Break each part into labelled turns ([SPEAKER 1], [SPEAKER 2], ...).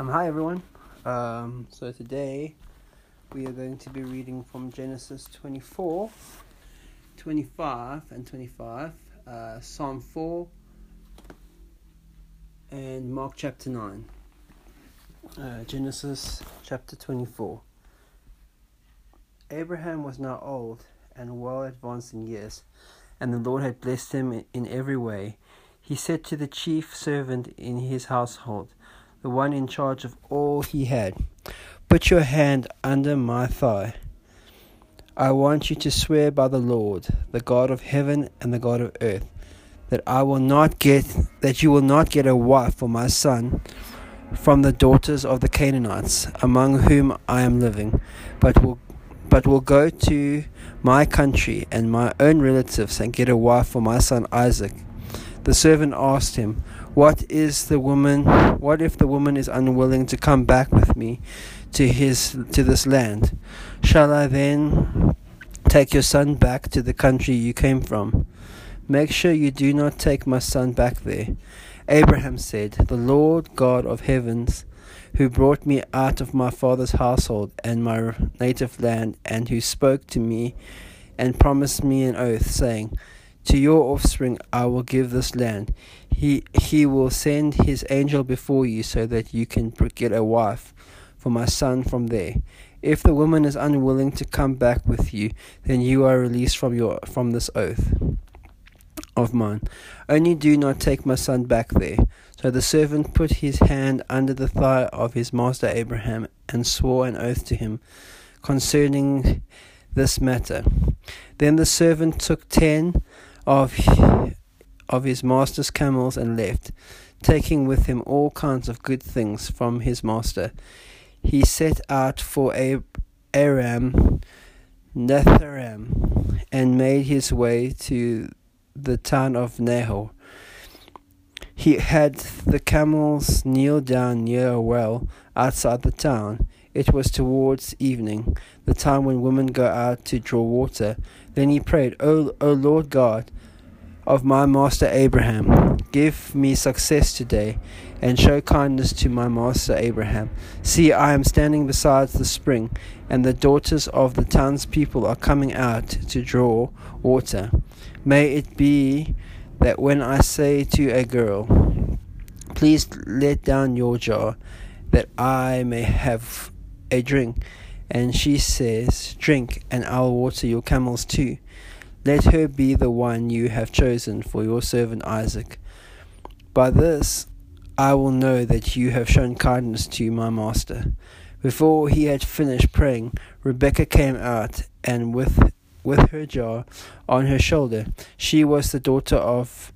[SPEAKER 1] Um, hi everyone. Um, so today we are going to be reading from Genesis 24, 25, and 25, uh, Psalm 4, and Mark chapter 9. Uh, Genesis chapter 24. Abraham was now old and well advanced in years, and the Lord had blessed him in every way. He said to the chief servant in his household, the one in charge of all he had, Put your hand under my thigh. I want you to swear by the Lord, the God of heaven and the God of earth, that I will not get that you will not get a wife for my son from the daughters of the Canaanites, among whom I am living, but will but will go to my country and my own relatives and get a wife for my son Isaac. The servant asked him, What is the woman what if the woman is unwilling to come back with me to his to this land? Shall I then take your son back to the country you came from? Make sure you do not take my son back there. Abraham said, The Lord God of heavens, who brought me out of my father's household and my native land, and who spoke to me and promised me an oath, saying, To your offspring I will give this land. He, he will send his angel before you so that you can get a wife for my son from there. If the woman is unwilling to come back with you, then you are released from your from this oath of mine. Only do not take my son back there. So the servant put his hand under the thigh of his master Abraham and swore an oath to him concerning this matter. Then the servant took ten of of his master's camels and left, taking with him all kinds of good things from his master. He set out for Aram Naharaim and made his way to the town of Nahor. He had the camels kneel down near a well outside the town. It was towards evening, the time when women go out to draw water. Then he prayed, O, o Lord God, of my master Abraham. Give me success today, and show kindness to my master Abraham. See, I am standing beside the spring, and the daughters of the townspeople are coming out to draw water. May it be that when I say to a girl, Please let down your jar, that I may have a drink, and she says, Drink, and I'll water your camels too. Let her be the one you have chosen for your servant Isaac. By this I will know that you have shown kindness to my master. Before he had finished praying, Rebekah came out, and with with her jar on her shoulder, she was the daughter of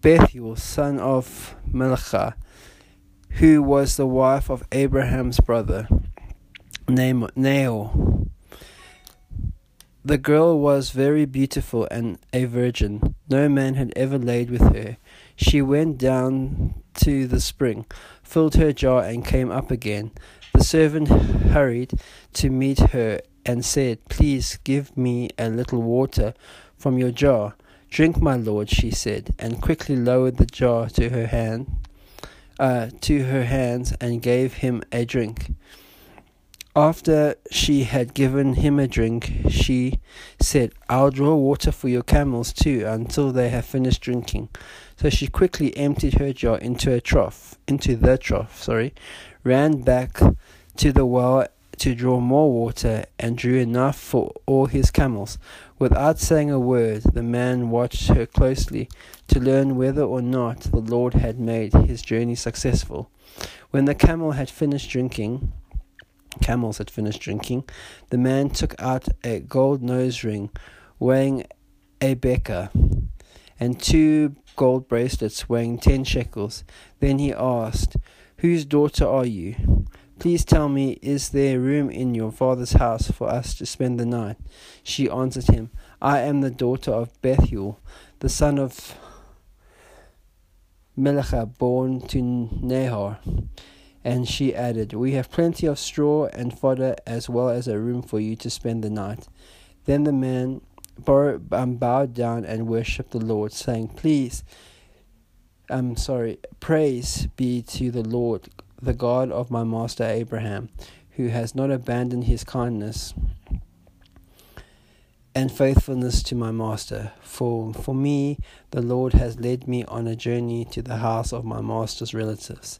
[SPEAKER 1] Bethuel, son of Milcah, who was the wife of Abraham's brother, Nahor. The girl was very beautiful and a virgin. No man had ever laid with her. She went down to the spring, filled her jar, and came up again. The servant hurried to meet her and said, Please give me a little water from your jar. Drink, my lord, she said, and quickly lowered the jar to her hand, uh, to her hands, and gave him a drink. After she had given him a drink, she said, I'll draw water for your camels too until they have finished drinking. So she quickly emptied her jar into a trough, into the trough, sorry, ran back to the well to draw more water and drew enough for all his camels. Without saying a word, the man watched her closely to learn whether or not the Lord had made his journey successful. When the camel had finished drinking, camels had finished drinking, the man took out a gold nose ring weighing a beka and two gold bracelets weighing ten shekels. Then he asked, Whose daughter are you? Please tell me, is there room in your father's house for us to spend the night? She answered him, I am the daughter of Bethuel, the son of Milcah, born to Nahor. And she added, We have plenty of straw and fodder, as well as a room for you to spend the night. Then the man um, bowed down and worshipped the Lord, saying, Please, I'm sorry, praise be to the Lord, the God of my master Abraham, who has not abandoned his kindness and faithfulness to my master. For for me the Lord has led me on a journey to the house of my master's relatives.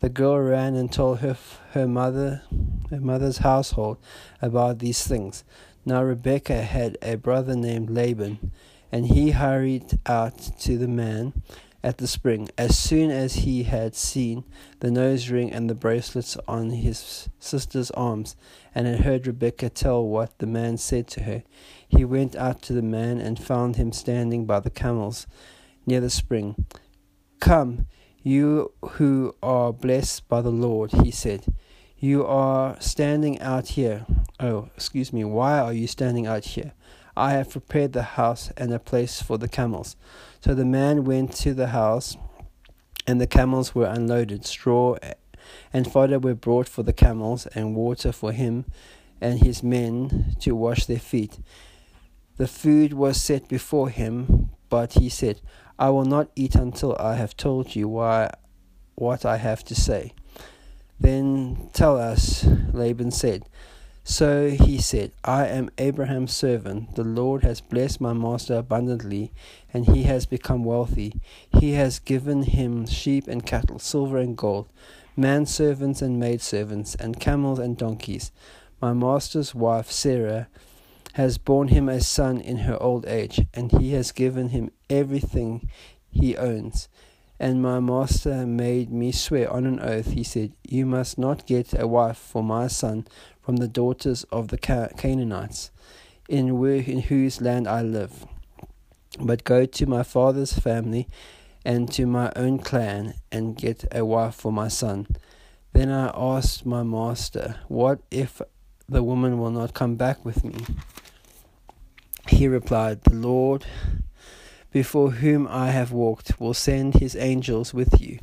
[SPEAKER 1] The girl ran and told her her mother her mother's household about these things. Now Rebekah had a brother named Laban, and he hurried out to the man at the spring. As soon as he had seen the nose ring and the bracelets on his sister's arms, and had heard Rebekah tell what the man said to her, he went out to the man and found him standing by the camels near the spring. Come, you who are blessed by the Lord, he said. You are standing out here. Oh, excuse me, why are you standing out here? I have prepared the house and a place for the camels. So the man went to the house, and the camels were unloaded. Straw and fodder were brought for the camels, and water for him and his men to wash their feet. The food was set before him, but he said, I will not eat until I have told you why what I have to say. Then tell us, Laban said. So he said, I am Abraham's servant. The Lord has blessed my master abundantly, and he has become wealthy. He has given him sheep and cattle, silver and gold, manservants and maidservants, and camels and donkeys. My master's wife, Sarah, has borne him a son in her old age, and he has given him everything he owns. And my master made me swear on an oath, he said, You must not get a wife for my son from the daughters of the Canaanites, in, where, in whose land I live, but go to my father's family and to my own clan and get a wife for my son. Then I asked my master, What if the woman will not come back with me? He replied, The Lord before whom I have walked will send his angels with you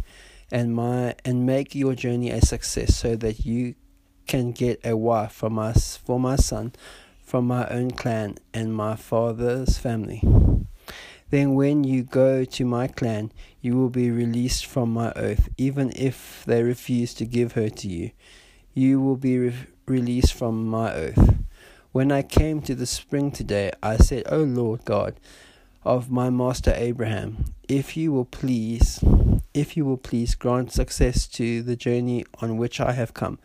[SPEAKER 1] and my and make your journey a success so that you can get a wife from us for my son from my own clan and my father's family. Then, when you go to my clan, you will be released from my oath, even if they refuse to give her to you. You will be re- released from my oath. When I came to the spring today, I said, O Lord God of my master Abraham, if you will please, if you will please grant success to the journey on which I have come.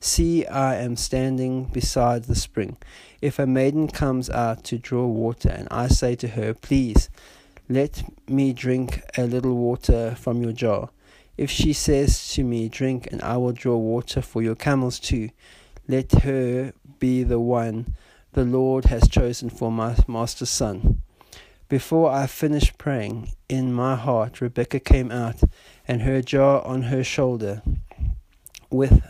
[SPEAKER 1] See, I am standing beside the spring. If a maiden comes out to draw water, and I say to her, Please, let me drink a little water from your jar. If she says to me, Drink, and I will draw water for your camels too, let her be the one the Lord has chosen for my master's son. Before I finished praying, in my heart Rebekah came out, and her jar on her shoulder, with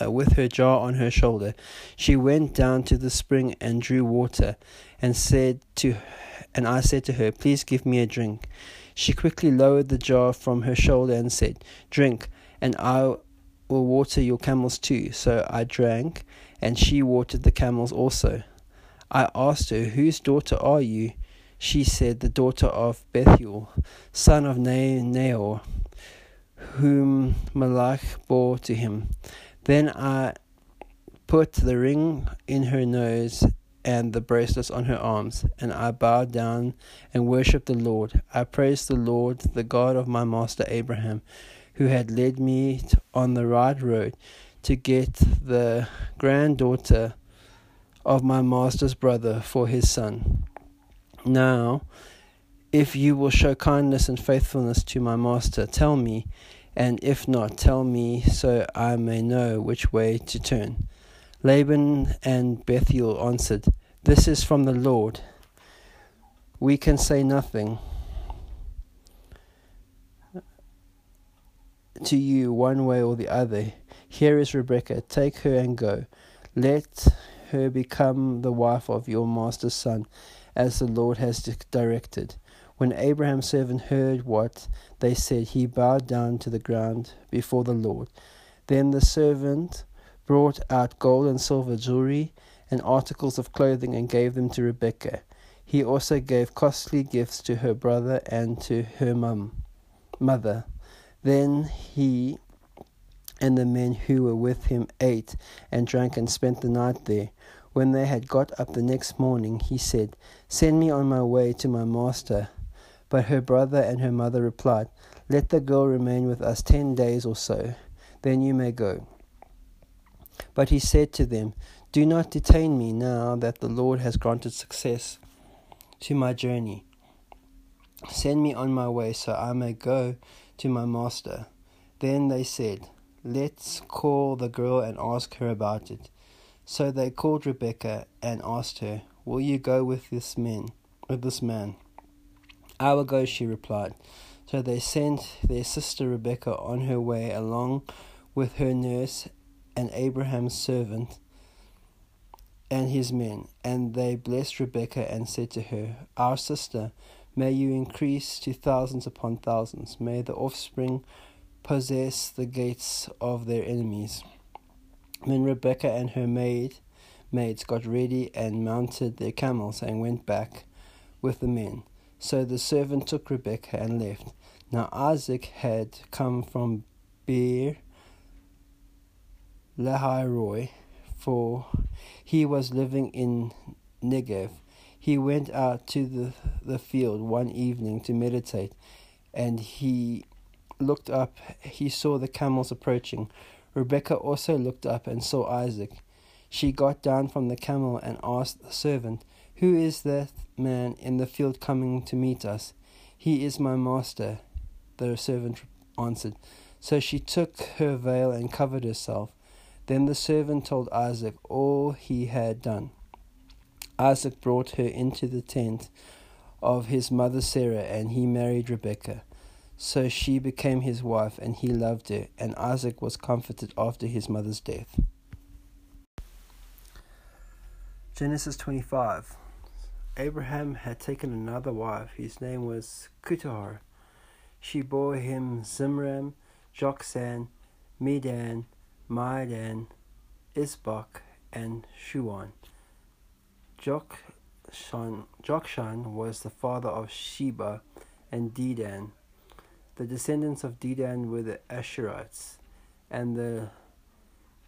[SPEAKER 1] uh, with her jar on her shoulder. She went down to the spring and drew water, and said to, and I said to her, "Please give me a drink." She quickly lowered the jar from her shoulder and said, "Drink, and I will water your camels too." So I drank, and she watered the camels also. I asked her, "Whose daughter are you?" She said, "The daughter of Bethuel, son of Nahor." whom Milcah bore to him. Then I put the ring in her nose and the bracelets on her arms, and I bowed down and worshipped the Lord. I praised the Lord, the God of my master Abraham, who had led me on the right road to get the granddaughter of my master's brother for his son. Now, if you will show kindness and faithfulness to my master, tell me and if not, tell me so I may know which way to turn. Laban and Bethuel answered, This is from the Lord. We can say nothing to you one way or the other. Here is Rebekah, take her and go. Let her become the wife of your master's son, as the Lord has directed. When Abraham's servant heard what they said, he bowed down to the ground before the Lord. Then the servant brought out gold and silver jewelry and articles of clothing and gave them to Rebekah. He also gave costly gifts to her brother and to her mum, mother. Then he and the men who were with him ate and drank and spent the night there. When they had got up the next morning, he said, Send me on my way to my master. But her brother and her mother replied, Let the girl remain with us ten days or so, then you may go. But he said to them, Do not detain me now that the Lord has granted success to my journey. Send me on my way so I may go to my master. Then they said, Let's call the girl and ask her about it. So they called Rebekah and asked her, Will you go with this man with this man? I will go, she replied. So they sent their sister Rebekah on her way along with her nurse and Abraham's servant and his men, and they blessed Rebekah and said to her, Our sister, may you increase to thousands upon thousands. May the offspring possess the gates of their enemies. Then Rebekah and her maid maids got ready and mounted their camels and went back with the men. So the servant took Rebekah and left. Now Isaac had come from Beer Lahai Roi, for he was living in Negev. He went out to the, the field one evening to meditate, and he looked up. He saw the camels approaching. Rebekah also looked up and saw Isaac. She got down from the camel and asked the servant, Who is that man in the field coming to meet us? He is my master, the servant answered. So she took her veil and covered herself. Then the servant told Isaac all he had done. Isaac brought her into the tent of his mother Sarah, and he married Rebekah. So she became his wife, and he loved her, and Isaac was comforted after his mother's death. Genesis 25 Abraham had taken another wife, whose name was Keturah. She bore him Zimran, Jokshan, Medan, Medan, Ishbak, and Shuan. Jokshan, Jokshan was the father of Sheba and Dedan. The descendants of Dedan were the Ashurites, and the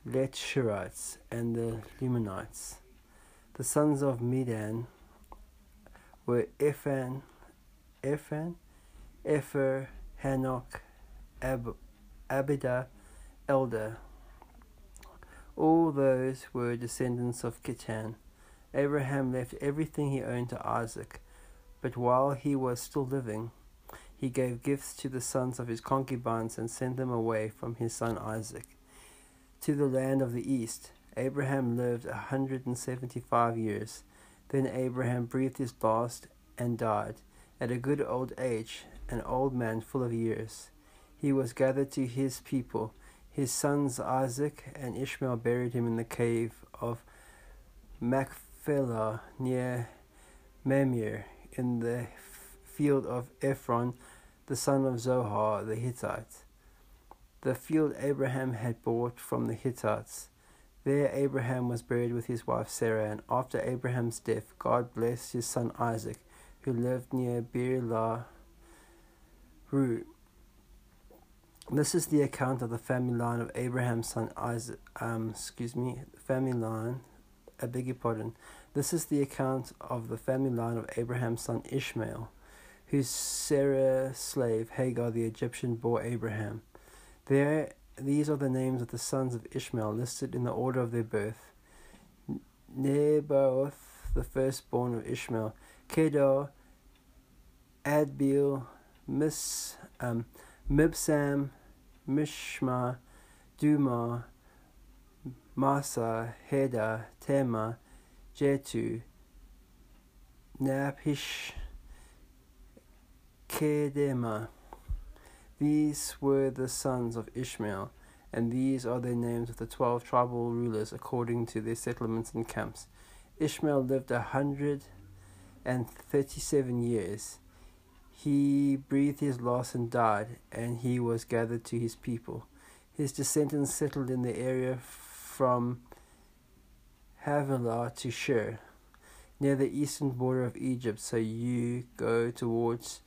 [SPEAKER 1] Letsherites, and the Lemanites. The sons of Medan were Ephan, Ephan, Epher, Hanok, Ab, Abida, Elder. All those were descendants of Kitan. Abraham left everything he owned to Isaac, but while he was still living, he gave gifts to the sons of his concubines and sent them away from his son Isaac to the land of the east Abraham lived a hundred and seventy five years. Then Abraham breathed his last and died, at a good old age, an old man full of years. He was gathered to his people. His sons Isaac and Ishmael buried him in the cave of Machpelah near Mamre in the field of Ephron, the son of Zohar the Hittite. The field Abraham had bought from the Hittites. There Abraham was buried with his wife Sarah, and after Abraham's death, God blessed his son Isaac, who lived near Beer Lahai Roi. This is the account of the family line of Abraham's son Isaac. Um, excuse me, family line. I beg your pardon. This is the account of the family line of Abraham's son Ishmael, whose Sarah slave Hagar the Egyptian bore Abraham. There these are the names of the sons of Ishmael listed in the order of their birth. Nebaioth, the firstborn of Ishmael, Kedar, Adbeel, Mis, um, Mibsam, Mishma, Dumah, Massa, Heda, Tema, Jetur, Naphish, Kedemah. These were the sons of Ishmael, and these are their names of the twelve tribal rulers according to their settlements and camps. Ishmael lived a hundred and thirty seven years. He breathed his last and died, and he was gathered to his people. His descendants settled in the area from Havilah to Shur, near the eastern border of Egypt. So you go towards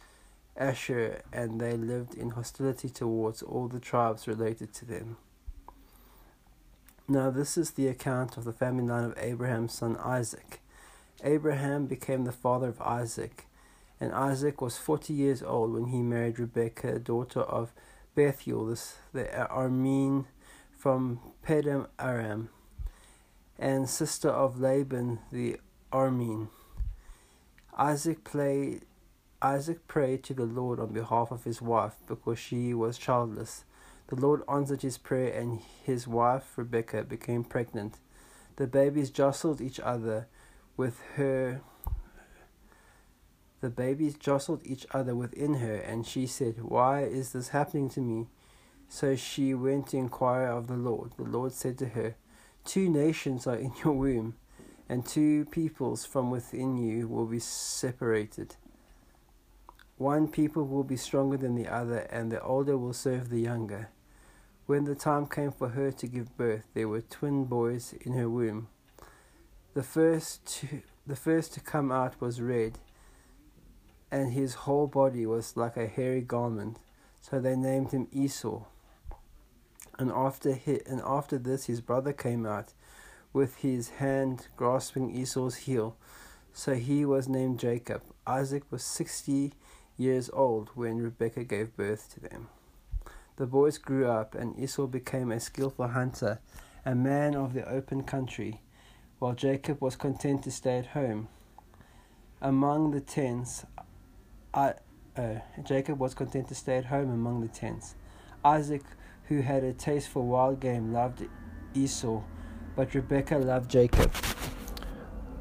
[SPEAKER 1] Ashur, and they lived in hostility towards all the tribes related to them. Now, this is the account of the family line of Abraham's son Isaac. Abraham became the father of Isaac, and Isaac was forty years old when he married Rebekah, daughter of Bethuel, the Aramean from Paddan Aram, and sister of Laban the Aramean. Isaac played Isaac prayed to the Lord on behalf of his wife because she was childless. The Lord answered his prayer, and his wife Rebekah became pregnant. The babies jostled each other with her. The babies jostled each other within her, and she said, Why is this happening to me? So she went to inquire of the Lord. The Lord said to her, Two nations are in your womb, and two peoples from within you will be separated. One people will be stronger than the other, and the older will serve the younger. When the time came for her to give birth, there were twin boys in her womb. The first to, the first to come out was red, and his whole body was like a hairy garment. So they named him Esau. And after he, and after this, his brother came out, with his hand grasping Esau's heel. So he was named Jacob. Isaac was sixty years old when Rebekah gave birth to them. The boys grew up, and Esau became a skillful hunter, a man of the open country, while Jacob was content to stay at home. Among the tents, I, uh, Jacob was content to stay at home among the tents. Isaac, who had a taste for wild game, loved Esau, but Rebekah loved Jacob.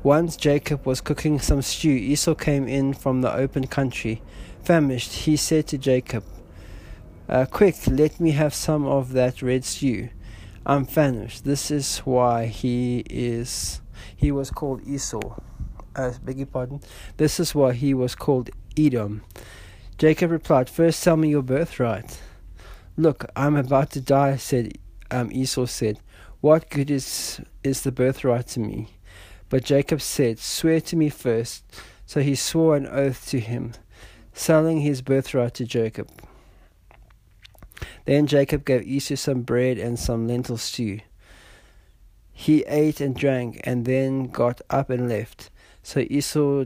[SPEAKER 1] Once Jacob was cooking some stew, Esau came in from the open country. Famished, he said to Jacob, uh, Quick, let me have some of that red stew. I'm famished. This is why he is he was called Esau. Uh, beg your pardon. This is why he was called Edom. Jacob replied, First tell me your birthright. Look, I'm about to die, said um, Esau said. What good is is the birthright to me? But Jacob said, Swear to me first. So he swore an oath to him, selling his birthright to Jacob. Then Jacob gave Esau some bread and some lentil stew. He ate and drank, and then got up and left. So Esau,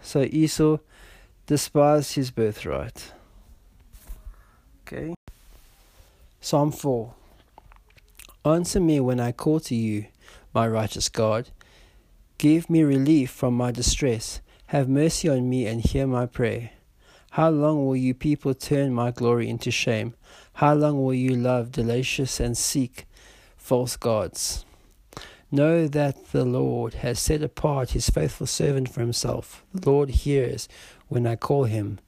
[SPEAKER 1] so Esau despised his birthright. Okay. Psalm 4 Answer me when I call to you my righteous God. Give me relief from my distress. Have mercy on me and hear my prayer. How long will you people turn my glory into shame? How long will you love delicious and seek false gods? Know that the Lord has set apart his faithful servant for himself. The Lord hears when I call him.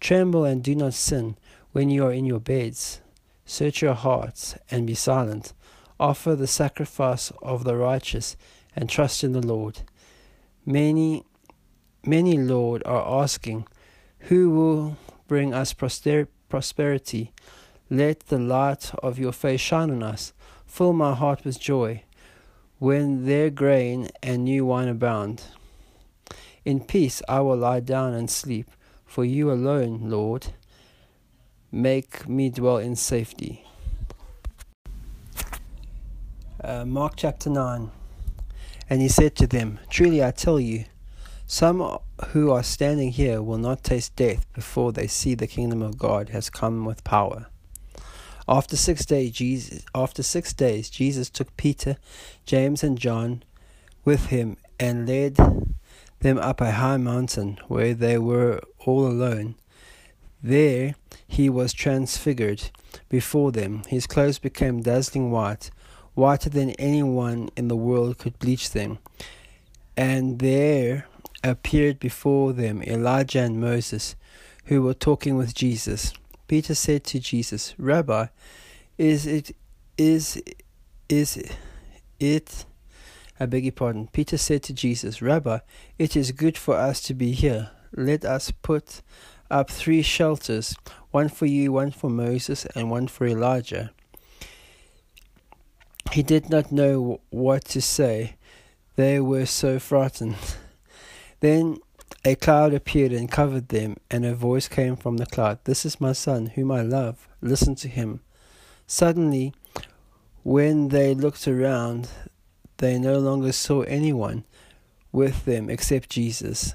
[SPEAKER 1] Tremble and do not sin when you are in your beds. Search your hearts and be silent. Offer the sacrifice of the righteous and trust in the Lord. Many, many, Lord, are asking, Who will bring us prosperity? Let the light of your face shine on us. Fill my heart with joy when their grain and new wine abound. In peace I will lie down and sleep, for you alone, Lord, make me dwell in safety. Uh, Mark chapter 9. And he said to them, Truly I tell you, some who are standing here will not taste death before they see the kingdom of God has come with power. After six days, Jesus, after six days, Jesus took Peter, James, and John with him and led them up a high mountain where they were all alone. There he was transfigured before them. His clothes became dazzling white whiter than anyone in the world could bleach them. And there appeared before them Elijah and Moses, who were talking with Jesus. Peter said to Jesus, Rabbi, is it is is it I beg your pardon. Peter said to Jesus, Rabbi, it is good for us to be here. Let us put up three shelters, one for you, one for Moses, and one for Elijah. He did not know what to say. They were so frightened. Then a cloud appeared and covered them, and a voice came from the cloud This is my son, whom I love. Listen to him. Suddenly, When they looked around, they no longer saw anyone with them except Jesus.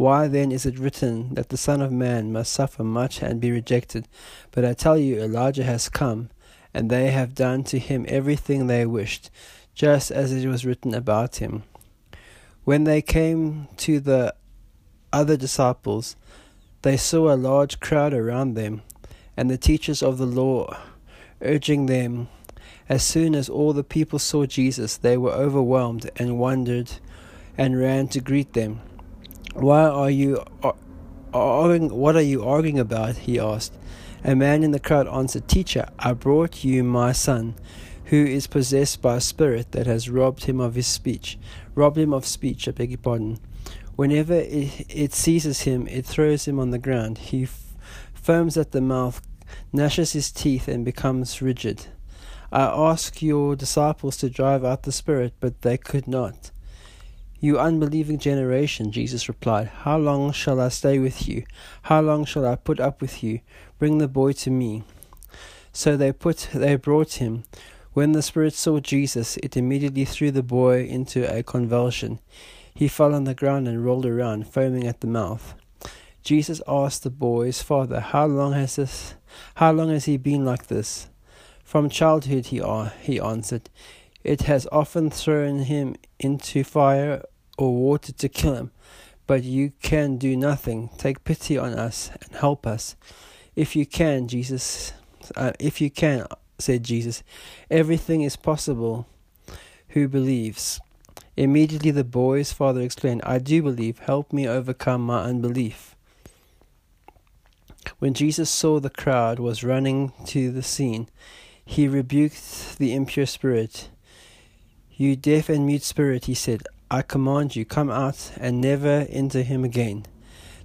[SPEAKER 1] Why then is it written that the Son of Man must suffer much and be rejected? But I tell you, Elijah has come, and they have done to him everything they wished, just as it was written about him. When they came to the other disciples, they saw a large crowd around them, and the teachers of the law urging them. As soon as all the people saw Jesus, they were overwhelmed and wondered and ran to greet them. Why are you arguing? What are you arguing about? He asked. A man in the crowd answered, Teacher, I brought you my son, who is possessed by a spirit that has robbed him of his speech. Robbed him of speech, I beg your pardon. Whenever it, it seizes him, it throws him on the ground. He f- foams at the mouth, gnashes his teeth, and becomes rigid. I asked your disciples to drive out the spirit, but they could not. You unbelieving generation, Jesus replied, How long shall I stay with you? How long shall I put up with you? Bring the boy to me. So they put they brought him. When the spirit saw Jesus, it immediately threw the boy into a convulsion. He fell on the ground and rolled around, foaming at the mouth. Jesus asked the boy's father, How long has this how long has he been like this? From childhood, he, he answered. It has often thrown him into fire or water to kill him, but you can do nothing. Take pity on us and help us. If you can, Jesus, uh, if you can, said Jesus, everything is possible who believes. Immediately the boy's father exclaimed, I do believe, help me overcome my unbelief. When Jesus saw the crowd was running to the scene, he rebuked the impure spirit. You deaf and mute spirit, he said, I command you, come out and never enter him again.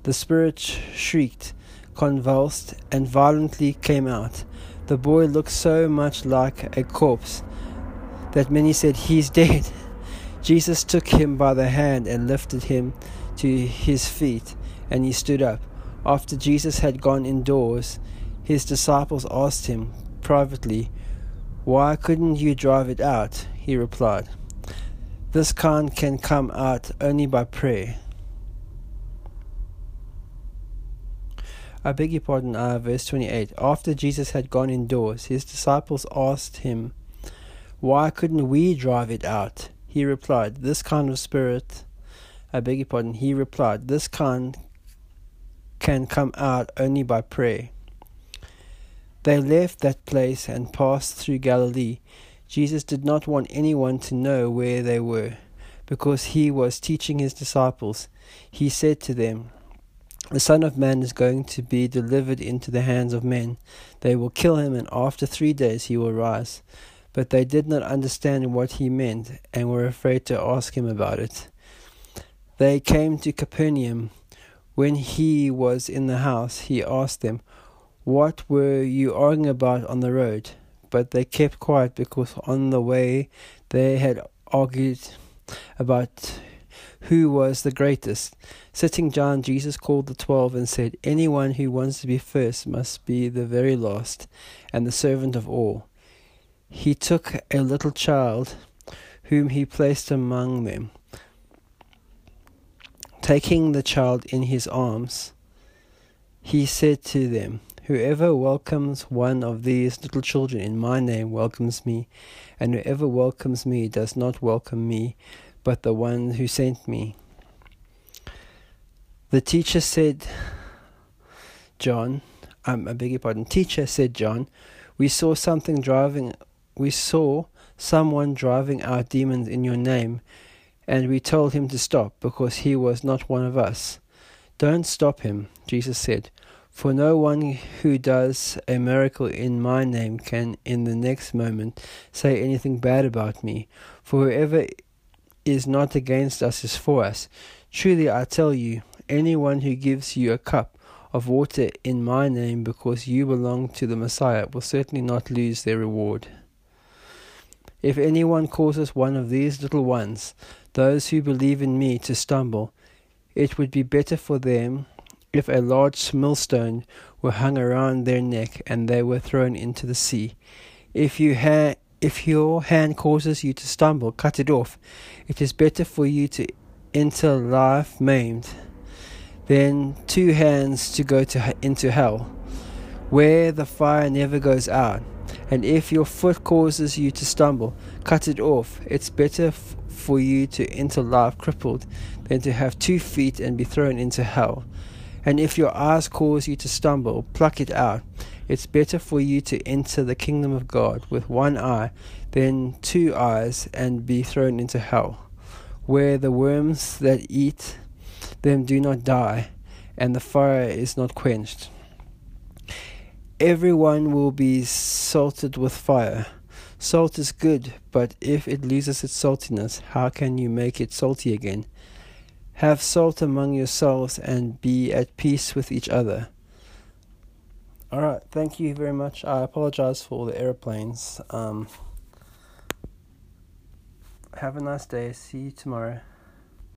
[SPEAKER 1] The spirit shrieked, convulsed, and violently came out. The boy looked so much like a corpse that many said, He is dead. Jesus took him by the hand and lifted him to his feet, and he stood up. After Jesus had gone indoors, his disciples asked him privately, Why couldn't you drive it out? He replied, This kind can come out only by prayer. I beg your pardon, uh, verse 28. After Jesus had gone indoors, his disciples asked him, Why couldn't we drive it out? He replied, This kind of spirit, I beg your pardon, he replied, This kind can come out only by prayer. They left that place and passed through Galilee. Jesus did not want anyone to know where they were, because he was teaching his disciples. He said to them, The Son of Man is going to be delivered into the hands of men. They will kill him, and after three days he will rise. But they did not understand what he meant, and were afraid to ask him about it. They came to Capernaum. When he was in the house, he asked them, What were you arguing about on the road? But they kept quiet because on the way they had argued about who was the greatest. Sitting down, Jesus called the twelve and said, Anyone who wants to be first must be the very last and the servant of all. He took a little child whom he placed among them Taking the child in his arms, he said to them, Whoever welcomes one of these little children in my name welcomes me, and whoever welcomes me does not welcome me, but the one who sent me. The teacher said, John, um, I beg your pardon, teacher said John, we saw something driving, we saw someone driving out demons in your name and we told him to stop because he was not one of us. Don't stop him, Jesus said, For no one who does a miracle in my name can in the next moment say anything bad about me. For whoever is not against us is for us. Truly I tell you, anyone who gives you a cup of water in my name because you belong to the Messiah will certainly not lose their reward. If anyone causes one of these little ones, those who believe in me, to stumble, it would be better for them if a large millstone were hung around their neck and they were thrown into the sea. If you ha- if your hand causes you to stumble, cut it off. It is better for you to enter life maimed than two hands to go to into hell, where the fire never goes out. And if your foot causes you to stumble, cut it off. It's better f- for you to enter life crippled than to have two feet and be thrown into hell. And if your eyes cause you to stumble, pluck it out. It's better for you to enter the kingdom of God with one eye than two eyes and be thrown into hell, where the worms that eat them do not die, and the fire is not quenched. Everyone will be salted with fire. Salt is good, but if it loses its saltiness, how can you make it salty again? Have salt among yourselves and be at peace with each other. Alright, thank you very much. I apologize for all the airplanes. Um, have a nice day. See you tomorrow.